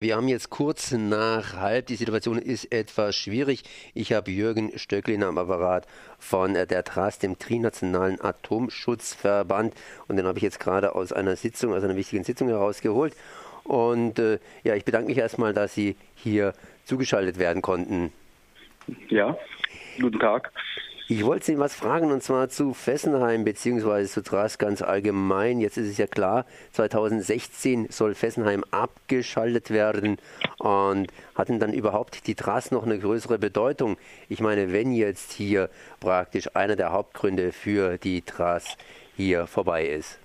Wir haben jetzt kurz nach halb. Die Situation ist etwas schwierig. Ich habe Jürgen Stöcklin am Apparat von der TRAS, dem Trinationalen Atomschutzverband. Und den habe ich jetzt gerade aus einer Sitzung, aus einer wichtigen Sitzung herausgeholt. Und äh, ja, ich bedanke mich erstmal, dass Sie hier zugeschaltet werden konnten. Ja, guten Tag. Ich wollte Sie was fragen und zwar zu Fessenheim bzw. zu Tras ganz allgemein. Jetzt ist es ja klar, 2016 soll Fessenheim abgeschaltet werden und hat denn dann überhaupt die Tras noch eine größere Bedeutung? Ich meine, wenn jetzt hier praktisch einer der Hauptgründe für die Tras hier vorbei ist.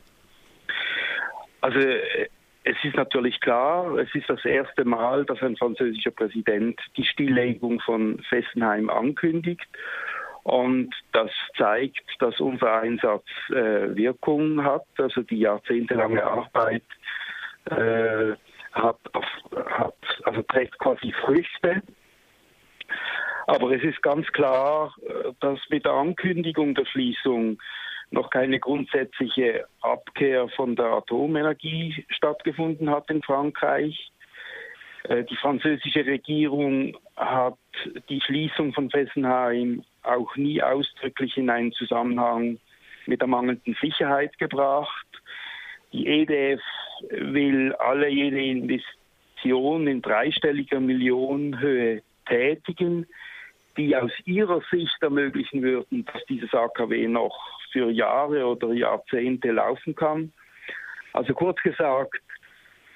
Also es ist natürlich klar, es ist das erste Mal, dass ein französischer Präsident die Stilllegung von Fessenheim ankündigt. Und das zeigt, dass unser Einsatz äh, Wirkung hat. Also die jahrzehntelange Arbeit äh, hat, hat, also trägt quasi Früchte. Aber es ist ganz klar, äh, dass mit der Ankündigung der Schließung noch keine grundsätzliche Abkehr von der Atomenergie stattgefunden hat in Frankreich. Äh, die französische Regierung hat die Schließung von Fessenheim auch nie ausdrücklich in einen Zusammenhang mit der mangelnden Sicherheit gebracht. Die EDF will alle jede Investition in dreistelliger Millionenhöhe tätigen, die aus ihrer Sicht ermöglichen würden, dass dieses AKW noch für Jahre oder Jahrzehnte laufen kann. Also kurz gesagt,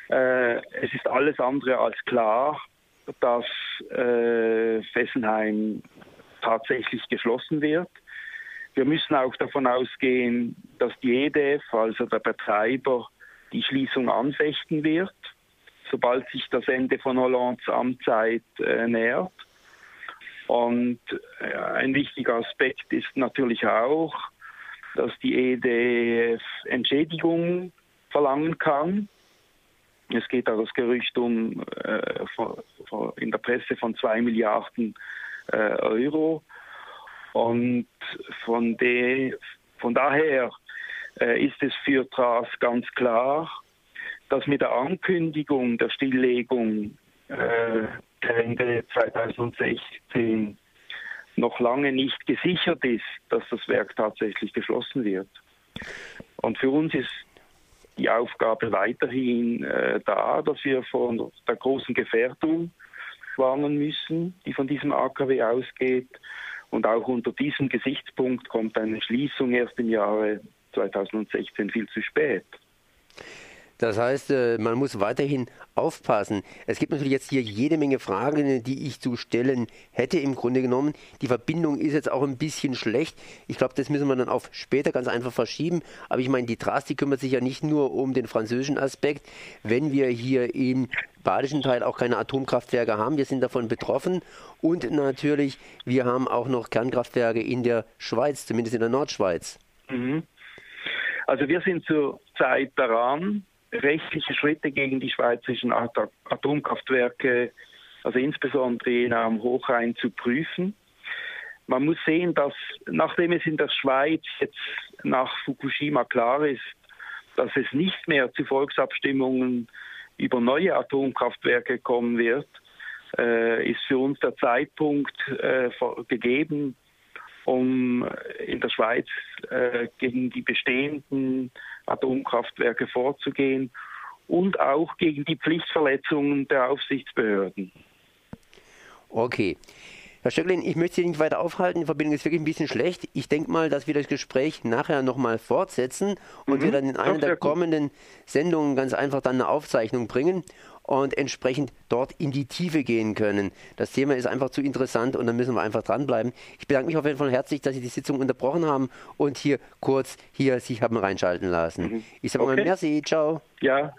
äh, es ist alles andere als klar, dass äh, Fessenheim tatsächlich geschlossen wird. Wir müssen auch davon ausgehen, dass die EDF, also der Betreiber, die Schließung anfechten wird, sobald sich das Ende von Hollands Amtszeit äh, nähert. Und äh, ein wichtiger Aspekt ist natürlich auch, dass die EDF Entschädigung verlangen kann. Es geht auch das Gerücht um äh, in der Presse von zwei Milliarden äh, Euro. Und von, de, von daher äh, ist es für TRAS ganz klar, dass mit der Ankündigung der Stilllegung äh, Ende 2016 noch lange nicht gesichert ist, dass das Werk tatsächlich geschlossen wird. Und für uns ist die Aufgabe weiterhin äh, da, dass wir von der großen Gefährdung warnen müssen, die von diesem AKW ausgeht. Und auch unter diesem Gesichtspunkt kommt eine Schließung erst im Jahre 2016 viel zu spät. Das heißt, äh, man muss weiterhin aufpassen. Es gibt natürlich jetzt hier jede Menge Fragen, die ich zu stellen hätte im Grunde genommen. Die Verbindung ist jetzt auch ein bisschen schlecht. Ich glaube, das müssen wir dann auf später ganz einfach verschieben. Aber ich meine, die TRAS, die kümmert sich ja nicht nur um den französischen Aspekt. Wenn wir hier im badischen Teil auch keine Atomkraftwerke haben, wir sind davon betroffen. Und natürlich, wir haben auch noch Kernkraftwerke in der Schweiz, zumindest in der Nordschweiz. Mhm. Also wir sind zurzeit daran, rechtliche Schritte gegen die schweizerischen Atomkraftwerke, also insbesondere am Hochrhein, zu prüfen. Man muss sehen, dass nachdem es in der Schweiz jetzt nach Fukushima klar ist, dass es nicht mehr zu Volksabstimmungen über neue Atomkraftwerke kommen wird, äh, ist für uns der Zeitpunkt äh, gegeben, um in der Schweiz äh, gegen die bestehenden Atomkraftwerke vorzugehen und auch gegen die Pflichtverletzungen der Aufsichtsbehörden. Okay. Herr Stöcklin, ich möchte Sie nicht weiter aufhalten. Die Verbindung ist wirklich ein bisschen schlecht. Ich denke mal, dass wir das Gespräch nachher nochmal fortsetzen und mhm. wir dann in einer der kommenden Sendungen ganz einfach dann eine Aufzeichnung bringen und entsprechend dort in die Tiefe gehen können. Das Thema ist einfach zu interessant und dann müssen wir einfach dranbleiben. Ich bedanke mich auf jeden Fall herzlich, dass Sie die Sitzung unterbrochen haben und hier kurz hier sich haben reinschalten lassen. Mhm. Ich sage okay. mal merci, ciao. Ja,